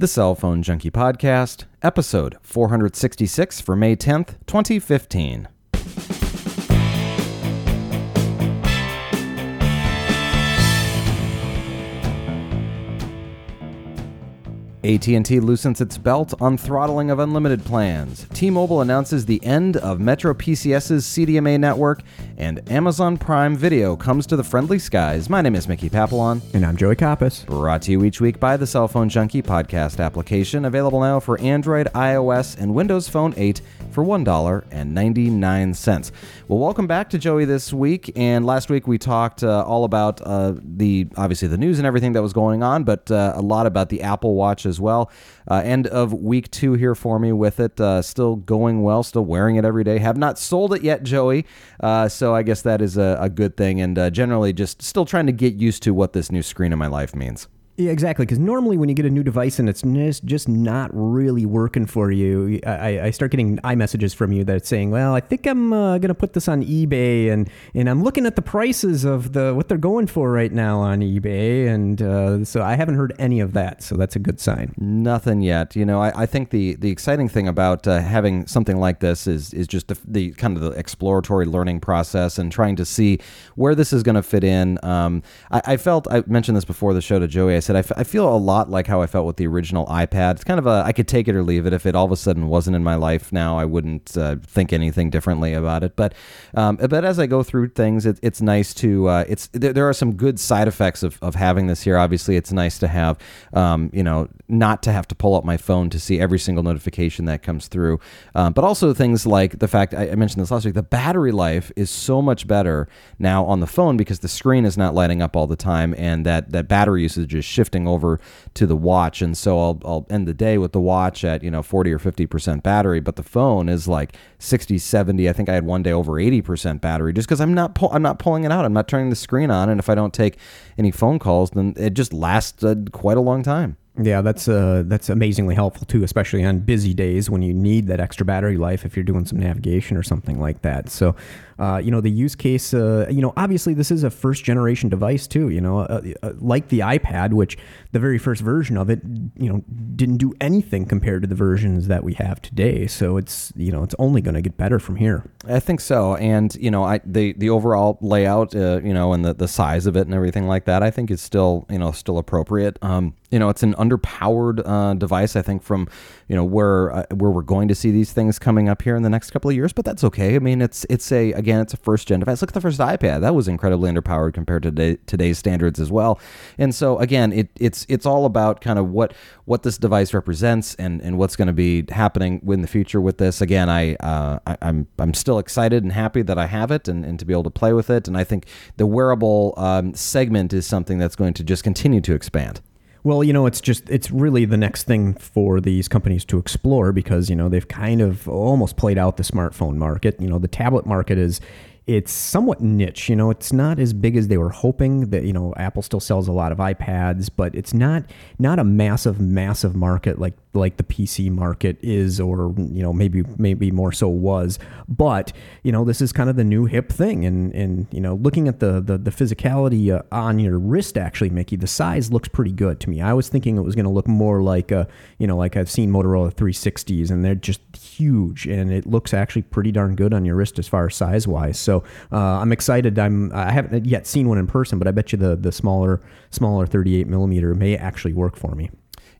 The Cell Phone Junkie Podcast, episode 466 for May 10th, 2015. AT&T loosens its belt on throttling of unlimited plans. T-Mobile announces the end of Metro PCS's CDMA network, and Amazon Prime Video comes to the friendly skies. My name is Mickey Papillon. And I'm Joey Kappas. Brought to you each week by the Cell Phone Junkie podcast application, available now for Android, iOS, and Windows Phone 8 for $1.99. Well, welcome back to Joey this week. And last week we talked uh, all about uh, the obviously the news and everything that was going on, but uh, a lot about the Apple Watch as well. Uh, end of week two here for me with it. Uh, still going well, still wearing it every day. Have not sold it yet, Joey. Uh, so I guess that is a, a good thing. And generally, just still trying to get used to what this new screen in my life means. Yeah, exactly. Because normally when you get a new device and it's just not really working for you, I, I start getting iMessages from you that's saying, "Well, I think I'm uh, going to put this on eBay, and and I'm looking at the prices of the what they're going for right now on eBay, and uh, so I haven't heard any of that. So that's a good sign. Nothing yet. You know, I, I think the the exciting thing about uh, having something like this is is just the, the, kind of the exploratory learning process and trying to see where this is going to fit in. Um, I, I, felt I mentioned this before the show to Joey. I said I, f- I feel a lot like how I felt with the original iPad. It's kind of a I could take it or leave it. If it all of a sudden wasn't in my life now, I wouldn't uh, think anything differently about it. But um, but as I go through things, it, it's nice to uh, it's there, there, are some good side effects of, of having this here. Obviously, it's nice to have um, you know not to have to pull up my phone to see every single notification that comes through. Um, but also things like the fact I, I mentioned this last week. The battery life is so much better now on the phone because the screen is not lighting up all the time, and that that battery usage is shifting over to the watch. And so I'll, I'll end the day with the watch at, you know, 40 or 50% battery, but the phone is like 60, 70. I think I had one day over 80% battery just because I'm not, pu- I'm not pulling it out. I'm not turning the screen on. And if I don't take any phone calls, then it just lasts uh, quite a long time. Yeah, that's uh, that's amazingly helpful too, especially on busy days when you need that extra battery life if you're doing some navigation or something like that. So, uh, you know, the use case, uh, you know, obviously this is a first generation device too. You know, uh, uh, like the iPad, which the very first version of it, you know, didn't do anything compared to the versions that we have today. So it's you know it's only going to get better from here. I think so, and you know, I the the overall layout, uh, you know, and the the size of it and everything like that, I think is still you know still appropriate. Um, you know, it's an underpowered uh, device. I think from you know where uh, where we're going to see these things coming up here in the next couple of years, but that's okay. I mean, it's it's a again, it's a first gen device. Look at the first iPad; that was incredibly underpowered compared to today, today's standards as well. And so again, it it's it's all about kind of what what this device represents and and what's going to be happening in the future with this. Again, I, uh, I am I'm, I'm still excited and happy that I have it and, and to be able to play with it. And I think the wearable um, segment is something that's going to just continue to expand. Well, you know, it's just it's really the next thing for these companies to explore because you know they've kind of almost played out the smartphone market. You know, the tablet market is it's somewhat niche. You know, it's not as big as they were hoping. That you know, Apple still sells a lot of iPads, but it's not not a massive, massive market like like the PC market is, or you know, maybe maybe more so was. But you know, this is kind of the new hip thing, and and you know, looking at the the, the physicality uh, on your wrist, actually, Mickey, the size looks pretty good to me. I was thinking it was going to look more like a you know, like I've seen Motorola 360s, and they're just huge, and it looks actually pretty darn good on your wrist as far as size wise. So uh, I'm excited. I'm I haven't yet seen one in person, but I bet you the the smaller smaller 38 millimeter may actually work for me.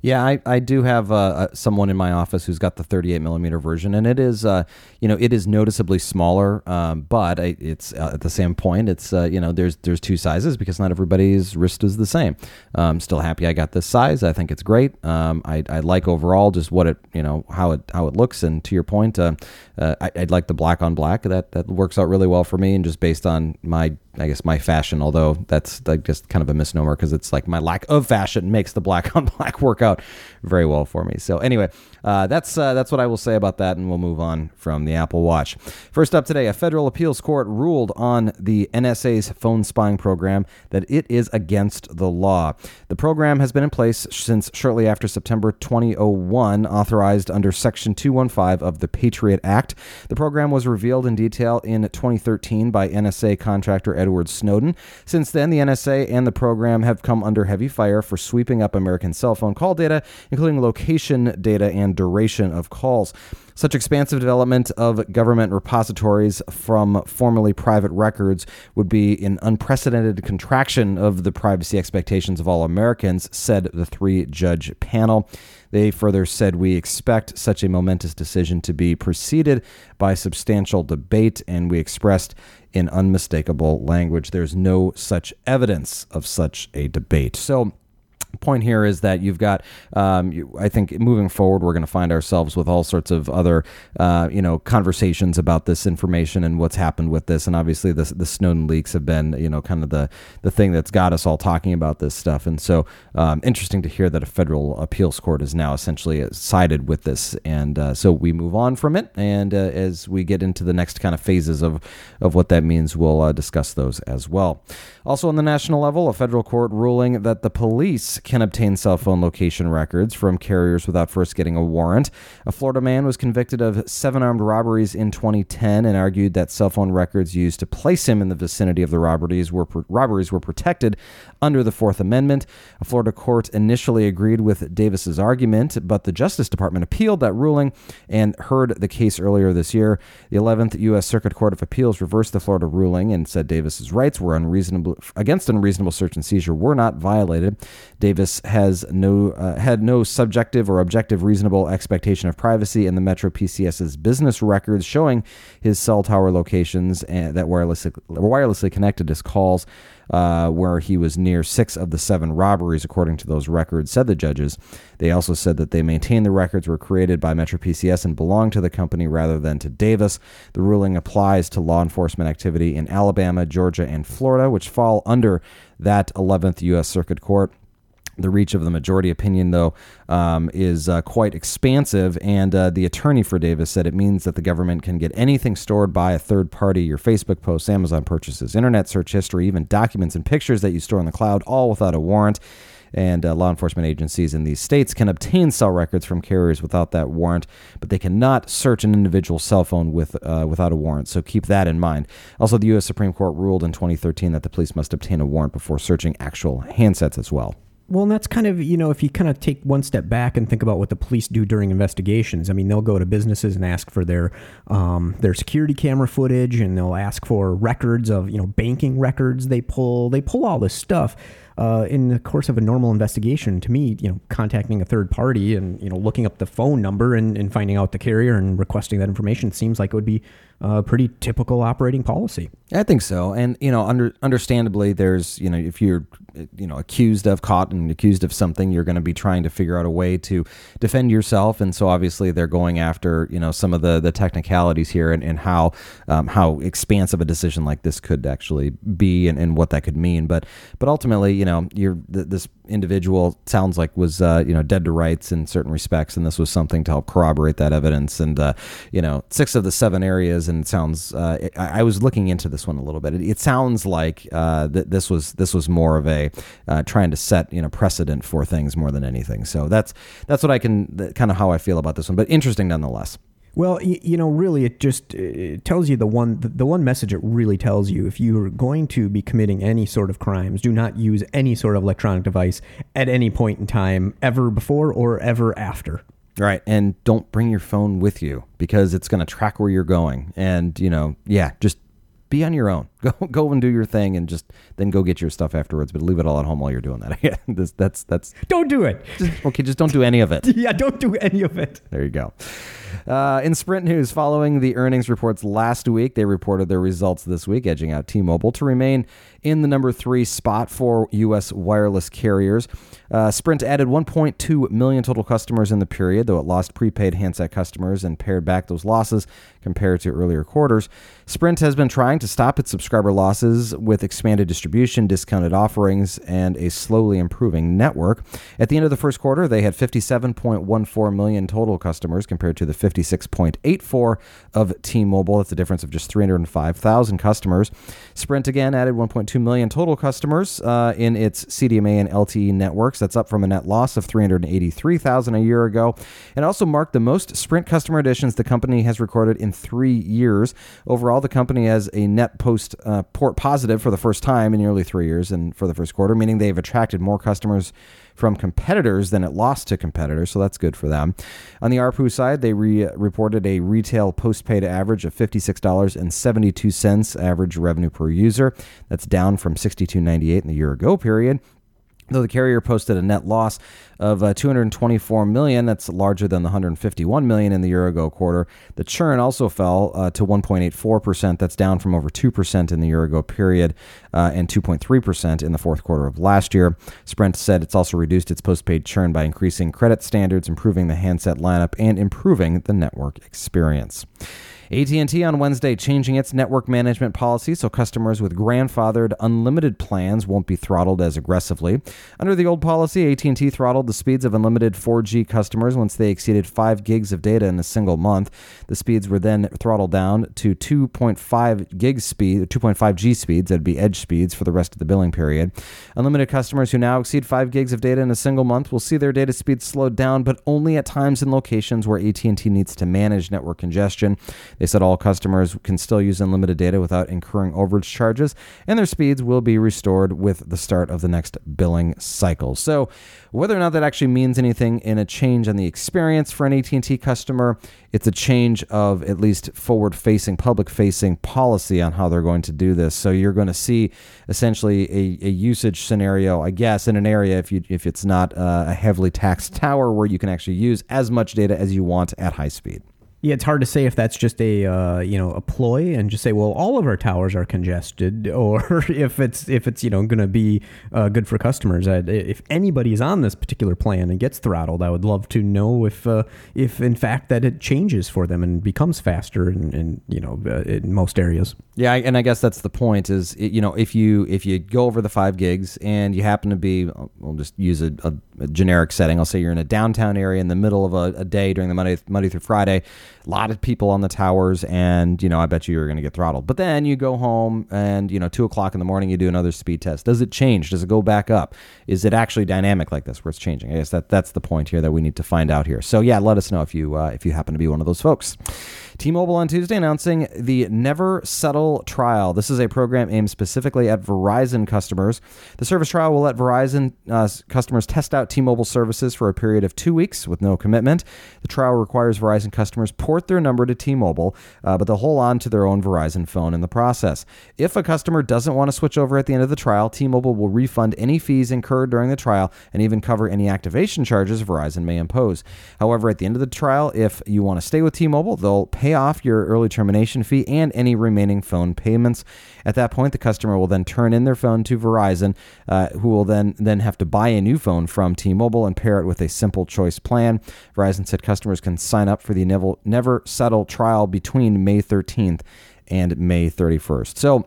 Yeah, I, I do have uh, uh, someone in my office who's got the 38 millimeter version, and it is, uh, you know, it is noticeably smaller, um, but I, it's uh, at the same point. It's, uh, you know, there's there's two sizes because not everybody's wrist is the same. I'm um, still happy I got this size. I think it's great. Um, I, I like overall just what it, you know, how it how it looks. And to your point, uh, I, would like the black on black. That that works out really well for me, and just based on my I guess my fashion, although that's like just kind of a misnomer because it's like my lack of fashion makes the black on black work out very well for me. So anyway, uh, that's uh, that's what I will say about that, and we'll move on from the Apple Watch. First up today, a federal appeals court ruled on the NSA's phone spying program that it is against the law. The program has been in place since shortly after September 2001, authorized under Section 215 of the Patriot Act. The program was revealed in detail in 2013 by NSA contractor Edward Edward Snowden. Since then, the NSA and the program have come under heavy fire for sweeping up American cell phone call data, including location data and duration of calls. Such expansive development of government repositories from formerly private records would be an unprecedented contraction of the privacy expectations of all Americans, said the three judge panel. They further said, We expect such a momentous decision to be preceded by substantial debate, and we expressed in unmistakable language there's no such evidence of such a debate. So, point here is that you've got um, you, i think moving forward we're going to find ourselves with all sorts of other uh, you know conversations about this information and what's happened with this. And obviously the, the snowden leaks have been you know kind of the the thing that's got us all talking about this stuff. And so um, interesting to hear that a federal appeals court is now essentially sided with this. And uh, so we move on from it. And uh, as we get into the next kind of phases of of what that means we'll uh, discuss those as well. Also on the national level a federal court ruling that the police can obtain cell phone location records from carriers without first getting a warrant. A Florida man was convicted of seven armed robberies in 2010 and argued that cell phone records used to place him in the vicinity of the robberies were robberies were protected under the Fourth Amendment. A Florida court initially agreed with Davis's argument, but the Justice Department appealed that ruling and heard the case earlier this year. The 11th U.S. Circuit Court of Appeals reversed the Florida ruling and said Davis's rights were unreasonable against unreasonable search and seizure were not violated. Davis has no uh, had no subjective or objective reasonable expectation of privacy in the Metro PCS's business records showing his cell tower locations and that wirelessly wirelessly connected his calls. Uh, where he was near six of the seven robberies, according to those records, said the judges. They also said that they maintain the records were created by Metro PCS and belong to the company rather than to Davis. The ruling applies to law enforcement activity in Alabama, Georgia, and Florida, which fall under that 11th U.S. Circuit Court. The reach of the majority opinion, though, um, is uh, quite expansive. And uh, the attorney for Davis said it means that the government can get anything stored by a third party your Facebook posts, Amazon purchases, internet search history, even documents and pictures that you store in the cloud, all without a warrant. And uh, law enforcement agencies in these states can obtain cell records from carriers without that warrant, but they cannot search an individual's cell phone with uh, without a warrant. So keep that in mind. Also, the U.S. Supreme Court ruled in 2013 that the police must obtain a warrant before searching actual handsets as well. Well, and that's kind of, you know, if you kind of take one step back and think about what the police do during investigations. I mean, they'll go to businesses and ask for their um, their security camera footage, and they'll ask for records of, you know, banking records they pull. They pull all this stuff uh, in the course of a normal investigation, to me, you know, contacting a third party and you know looking up the phone number and, and finding out the carrier and requesting that information seems like it would be a pretty typical operating policy. I think so, and you know, under, understandably, there's you know, if you're you know accused of caught and accused of something, you're going to be trying to figure out a way to defend yourself, and so obviously they're going after you know some of the the technicalities here and, and how um, how expansive a decision like this could actually be and, and what that could mean. But but ultimately, you know, you're this individual sounds like was uh, you know dead to rights in certain respects, and this was something to help corroborate that evidence. And uh, you know, six of the seven areas, and it sounds. Uh, it, I, was looking into this one a little bit. It, it sounds like uh, that this was this was more of a uh, trying to set you know precedent for things more than anything. So that's that's what I can kind of how I feel about this one. But interesting nonetheless. Well, you, you know, really, it just it tells you the one the, the one message it really tells you. If you're going to be committing any sort of crimes, do not use any sort of electronic device at any point in time, ever before or ever after. Right. And don't bring your phone with you because it's going to track where you're going. And, you know, yeah, just be on your own. Go go and do your thing, and just then go get your stuff afterwards. But leave it all at home while you're doing that. Yeah, this, that's that's. Don't do it. Just, okay, just don't do any of it. yeah, don't do any of it. There you go. Uh, in Sprint news, following the earnings reports last week, they reported their results this week, edging out T-Mobile to remain in the number three spot for U.S. wireless carriers. Uh, Sprint added 1.2 million total customers in the period, though it lost prepaid handset customers and pared back those losses compared to earlier quarters. Sprint has been trying to stop its subscriber losses with expanded distribution, discounted offerings, and a slowly improving network. At the end of the first quarter, they had 57.14 million total customers compared to the 50 56.84 of T-Mobile. That's a difference of just 305,000 customers. Sprint again added 1.2 million total customers uh, in its CDMA and LTE networks. That's up from a net loss of 383,000 a year ago. It also marked the most Sprint customer additions the company has recorded in three years. Overall, the company has a net post uh, port positive for the first time in nearly three years and for the first quarter, meaning they've attracted more customers from competitors than it lost to competitors, so that's good for them. On the ARPU side, they re- reported a retail postpaid average of $56.72 average revenue per user. That's down from $62.98 in the year ago period. Though the carrier posted a net loss of uh, 224 million, that's larger than the 151 million in the year ago quarter. The churn also fell uh, to 1.84 percent. That's down from over two percent in the year ago period, uh, and 2.3 percent in the fourth quarter of last year. Sprint said it's also reduced its postpaid churn by increasing credit standards, improving the handset lineup, and improving the network experience. AT&T on Wednesday changing its network management policy so customers with grandfathered unlimited plans won't be throttled as aggressively. Under the old policy, AT&T throttled the speeds of unlimited 4G customers once they exceeded 5 gigs of data in a single month. The speeds were then throttled down to 2.5 gig speed, 2.5 G speeds, that'd be edge speeds for the rest of the billing period. Unlimited customers who now exceed 5 gigs of data in a single month will see their data speeds slowed down, but only at times and locations where AT&T needs to manage network congestion. They said all customers can still use unlimited data without incurring overage charges, and their speeds will be restored with the start of the next billing cycle. So, whether or not that actually means anything in a change on the experience for an AT&T customer, it's a change of at least forward-facing, public-facing policy on how they're going to do this. So you're going to see essentially a, a usage scenario, I guess, in an area if you if it's not uh, a heavily taxed tower where you can actually use as much data as you want at high speed. Yeah, it's hard to say if that's just a uh, you know a ploy and just say, well, all of our towers are congested, or if it's if it's you know going to be uh, good for customers. I, if anybody is on this particular plan and gets throttled, I would love to know if uh, if in fact that it changes for them and becomes faster in, in you know uh, in most areas. Yeah, and I guess that's the point. Is you know if you if you go over the five gigs and you happen to be, we'll just use a, a, a generic setting. I'll say you're in a downtown area in the middle of a, a day during the Monday Monday through Friday a lot of people on the towers, and you know, I bet you you're going to get throttled. But then you go home, and you know, two o'clock in the morning, you do another speed test. Does it change? Does it go back up? Is it actually dynamic like this, where it's changing? I guess that that's the point here that we need to find out here. So yeah, let us know if you uh, if you happen to be one of those folks. T-Mobile on Tuesday announcing the Never Settle trial. This is a program aimed specifically at Verizon customers. The service trial will let Verizon uh, customers test out T-Mobile services for a period of two weeks with no commitment. The trial requires Verizon customers port their number to T-Mobile, uh, but they'll hold on to their own Verizon phone in the process. If a customer doesn't want to switch over at the end of the trial, T-Mobile will refund any fees incurred during the trial and even cover any activation charges Verizon may impose. However, at the end of the trial, if you want to stay with T-Mobile, they'll pay pay off your early termination fee and any remaining phone payments. At that point, the customer will then turn in their phone to Verizon, uh, who will then then have to buy a new phone from T-Mobile and pair it with a simple choice plan. Verizon said customers can sign up for the Never, Never Settle trial between May 13th and May 31st. So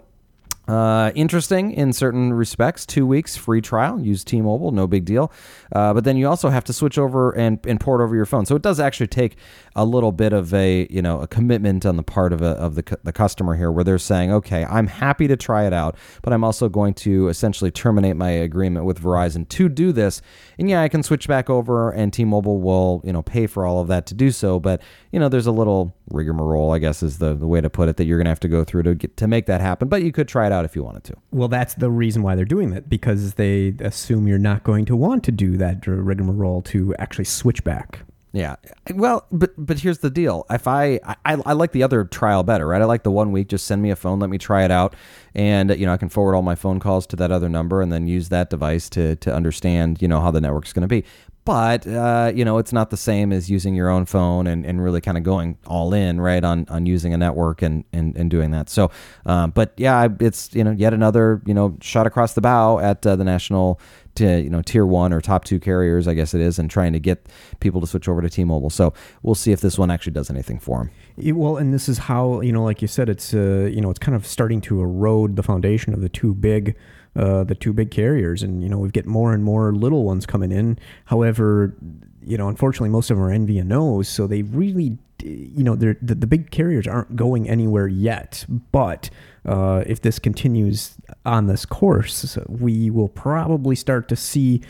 uh, interesting in certain respects. Two weeks free trial. Use T-Mobile, no big deal. Uh, but then you also have to switch over and, and port over your phone. So it does actually take a little bit of a you know a commitment on the part of a, of the the customer here, where they're saying, okay, I'm happy to try it out, but I'm also going to essentially terminate my agreement with Verizon to do this. And yeah, I can switch back over, and T-Mobile will you know pay for all of that to do so. But you know, there's a little rigmarole, I guess, is the, the way to put it, that you're going to have to go through to get to make that happen. But you could try it out if you wanted to. Well, that's the reason why they're doing that because they assume you're not going to want to do that rigmarole to actually switch back. Yeah. Well, but but here's the deal. If I, I I like the other trial better, right? I like the one week. Just send me a phone, let me try it out, and you know I can forward all my phone calls to that other number, and then use that device to to understand you know how the network's going to be but uh, you know it's not the same as using your own phone and, and really kind of going all in right on, on using a network and, and, and doing that. So um, but yeah it's you know yet another you know shot across the bow at uh, the national to you know tier one or top two carriers i guess it is and trying to get people to switch over to t-mobile. So we'll see if this one actually does anything for them well and this is how you know like you said it's uh, you know it's kind of starting to erode the foundation of the two big uh, the two big carriers, and you know we get more and more little ones coming in. However, you know unfortunately most of them are MVNOs, so they really you know, the, the big carriers aren't going anywhere yet. But uh, if this continues on this course, we will probably start to see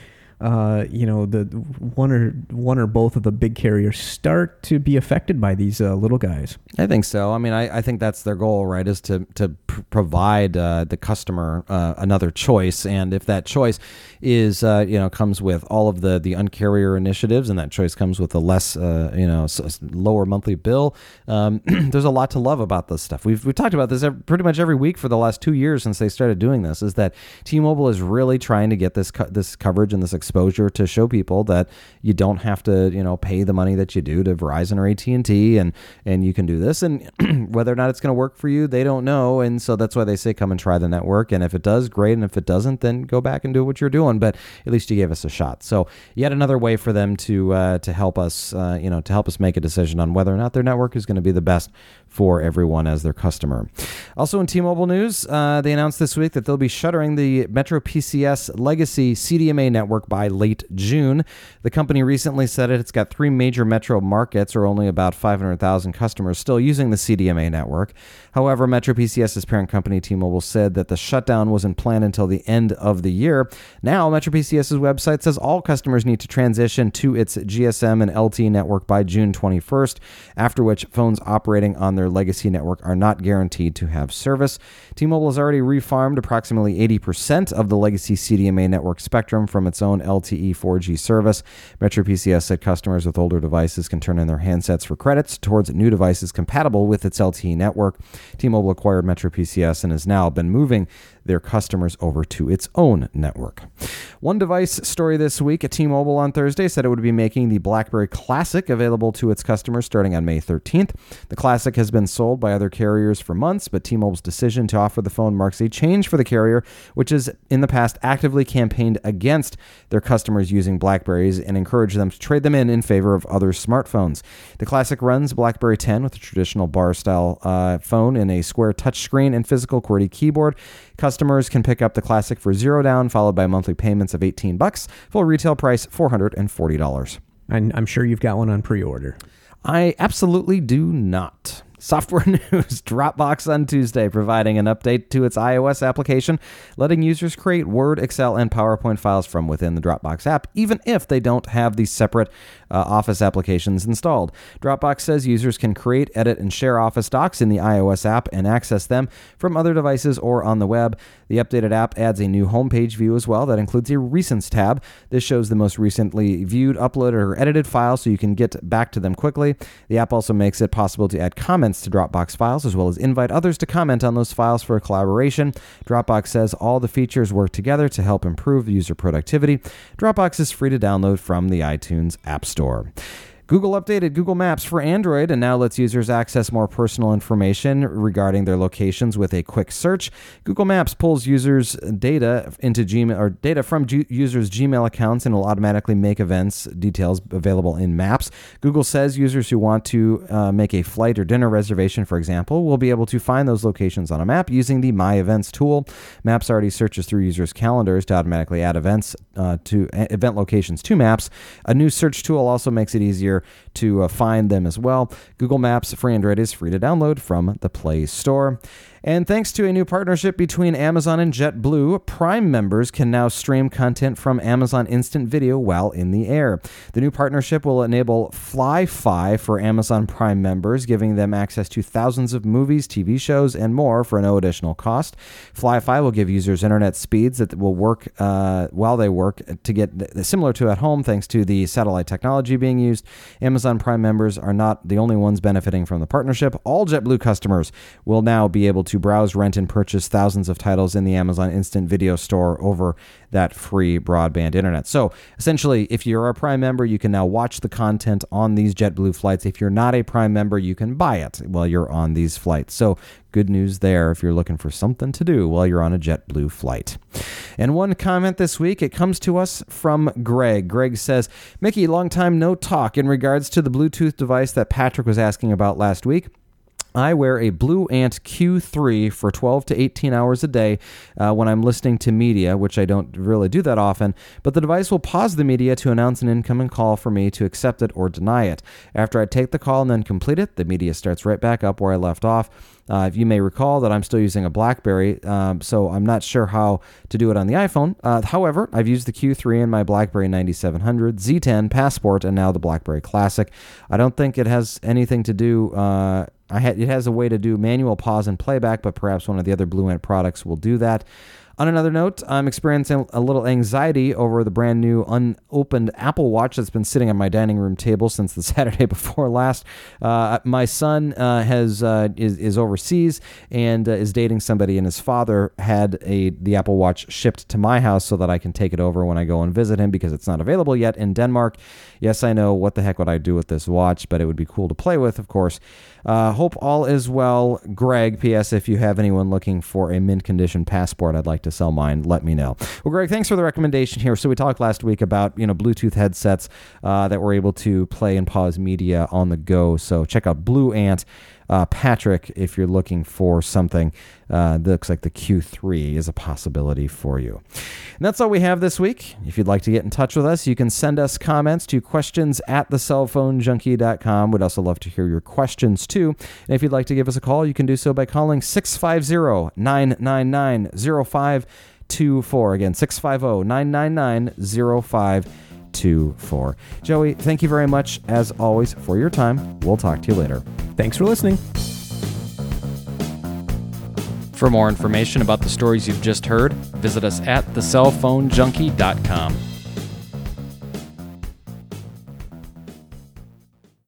uh, you know, the one or one or both of the big carriers start to be affected by these uh, little guys. I think so. I mean, I, I think that's their goal, right? Is to to pr- provide uh, the customer uh, another choice, and if that choice is uh, you know comes with all of the the uncarrier initiatives, and that choice comes with a less you know lower monthly bill, um, there's a lot to love about this stuff. We've we talked about this every, pretty much every week for the last two years since they started doing this. Is that T-Mobile is really trying to get this co- this coverage and this exposure to show people that you don't have to, you know, pay the money that you do to Verizon or AT&T and and you can do this. And whether or not it's going to work for you, they don't know. And so that's why they say come and try the network. And if it does, great. And if it doesn't, then go back and do what you're doing, but at least you gave us a shot. So, yet another way for them to uh, to help us, uh, you know, to help us make a decision on whether or not their network is going to be the best for everyone as their customer. Also in T-Mobile news, uh, they announced this week that they'll be shuttering the Metro PCS legacy CDMA network by late June. The company recently said it. It's got three major metro markets, or only about 500,000 customers still using the CDMA network. However, MetroPCS's parent company T-Mobile said that the shutdown wasn't planned until the end of the year. Now, MetroPCS's website says all customers need to transition to its GSM and LTE network by June 21st, after which phones operating on their legacy network are not guaranteed to have service. T-Mobile has already refarmed approximately 80% of the legacy CDMA network spectrum from its own LTE 4G service. MetroPCS said customers with older devices can turn in their handsets for credits towards new devices compatible with its LTE network. T-Mobile acquired MetroPCS and has now been moving their customers over to its own network. One device story this week T Mobile on Thursday said it would be making the BlackBerry Classic available to its customers starting on May 13th. The Classic has been sold by other carriers for months, but T Mobile's decision to offer the phone marks a change for the carrier, which has in the past actively campaigned against their customers using Blackberries and encouraged them to trade them in in favor of other smartphones. The Classic runs BlackBerry 10 with a traditional bar style uh, phone and a square touchscreen and physical QWERTY keyboard. Customers can pick up the Classic for zero down, followed by monthly payments of 18 bucks. Full retail price $440. I'm sure you've got one on pre-order. I absolutely do not. Software news Dropbox on Tuesday providing an update to its iOS application, letting users create Word, Excel, and PowerPoint files from within the Dropbox app, even if they don't have the separate uh, Office applications installed. Dropbox says users can create, edit, and share Office docs in the iOS app and access them from other devices or on the web. The updated app adds a new homepage view as well that includes a Recents tab. This shows the most recently viewed, uploaded, or edited files so you can get back to them quickly. The app also makes it possible to add comments to Dropbox files as well as invite others to comment on those files for a collaboration. Dropbox says all the features work together to help improve user productivity. Dropbox is free to download from the iTunes App Store. Store. Google updated Google Maps for Android and now lets users access more personal information regarding their locations with a quick search. Google Maps pulls users' data into Gmail or data from G- users' Gmail accounts and will automatically make events details available in Maps. Google says users who want to uh, make a flight or dinner reservation, for example, will be able to find those locations on a map using the My Events tool. Maps already searches through users' calendars to automatically add events uh, to event locations to Maps. A new search tool also makes it easier to uh, find them as well. Google Maps for Android is free to download from the Play Store. And thanks to a new partnership between Amazon and JetBlue, Prime members can now stream content from Amazon Instant Video while in the air. The new partnership will enable FlyFi for Amazon Prime members, giving them access to thousands of movies, TV shows, and more for no additional cost. FlyFi will give users internet speeds that will work uh, while they work to get similar to at home, thanks to the satellite technology being used. Amazon Prime members are not the only ones benefiting from the partnership. All JetBlue customers will now be able to to browse, rent, and purchase thousands of titles in the Amazon Instant Video Store over that free broadband internet. So essentially, if you're a Prime member, you can now watch the content on these JetBlue flights. If you're not a Prime member, you can buy it while you're on these flights. So good news there if you're looking for something to do while you're on a JetBlue flight. And one comment this week, it comes to us from Greg. Greg says, Mickey, long time no talk in regards to the Bluetooth device that Patrick was asking about last week. I wear a Blue Ant Q3 for 12 to 18 hours a day uh, when I'm listening to media, which I don't really do that often, but the device will pause the media to announce an incoming call for me to accept it or deny it. After I take the call and then complete it, the media starts right back up where I left off. Uh, if you may recall that I'm still using a BlackBerry, um, so I'm not sure how to do it on the iPhone. Uh, however, I've used the Q3 in my BlackBerry 9700, Z10, Passport, and now the BlackBerry Classic. I don't think it has anything to do. It has a way to do manual pause and playback, but perhaps one of the other Blue Ant products will do that. On another note, I'm experiencing a little anxiety over the brand new unopened Apple Watch that's been sitting on my dining room table since the Saturday before last. Uh, my son uh, has uh, is, is overseas and uh, is dating somebody, and his father had a the Apple Watch shipped to my house so that I can take it over when I go and visit him because it's not available yet in Denmark. Yes, I know what the heck would I do with this watch, but it would be cool to play with, of course. Uh, hope all is well. Greg, P.S. If you have anyone looking for a mint condition passport, I'd like to sell mine. Let me know. Well, Greg, thanks for the recommendation here. So we talked last week about you know Bluetooth headsets uh, that were able to play and pause media on the go. So check out Blue Ant uh, Patrick, if you're looking for something uh, that looks like the Q3 is a possibility for you. And that's all we have this week. If you'd like to get in touch with us, you can send us comments to questions at thecellphonejunkie.com. We'd also love to hear your questions too. And if you'd like to give us a call, you can do so by calling 650 999 0524. Again, 650 999 0524. Joey, thank you very much, as always, for your time. We'll talk to you later. Thanks for listening. For more information about the stories you've just heard, visit us at thecellphonejunkie.com.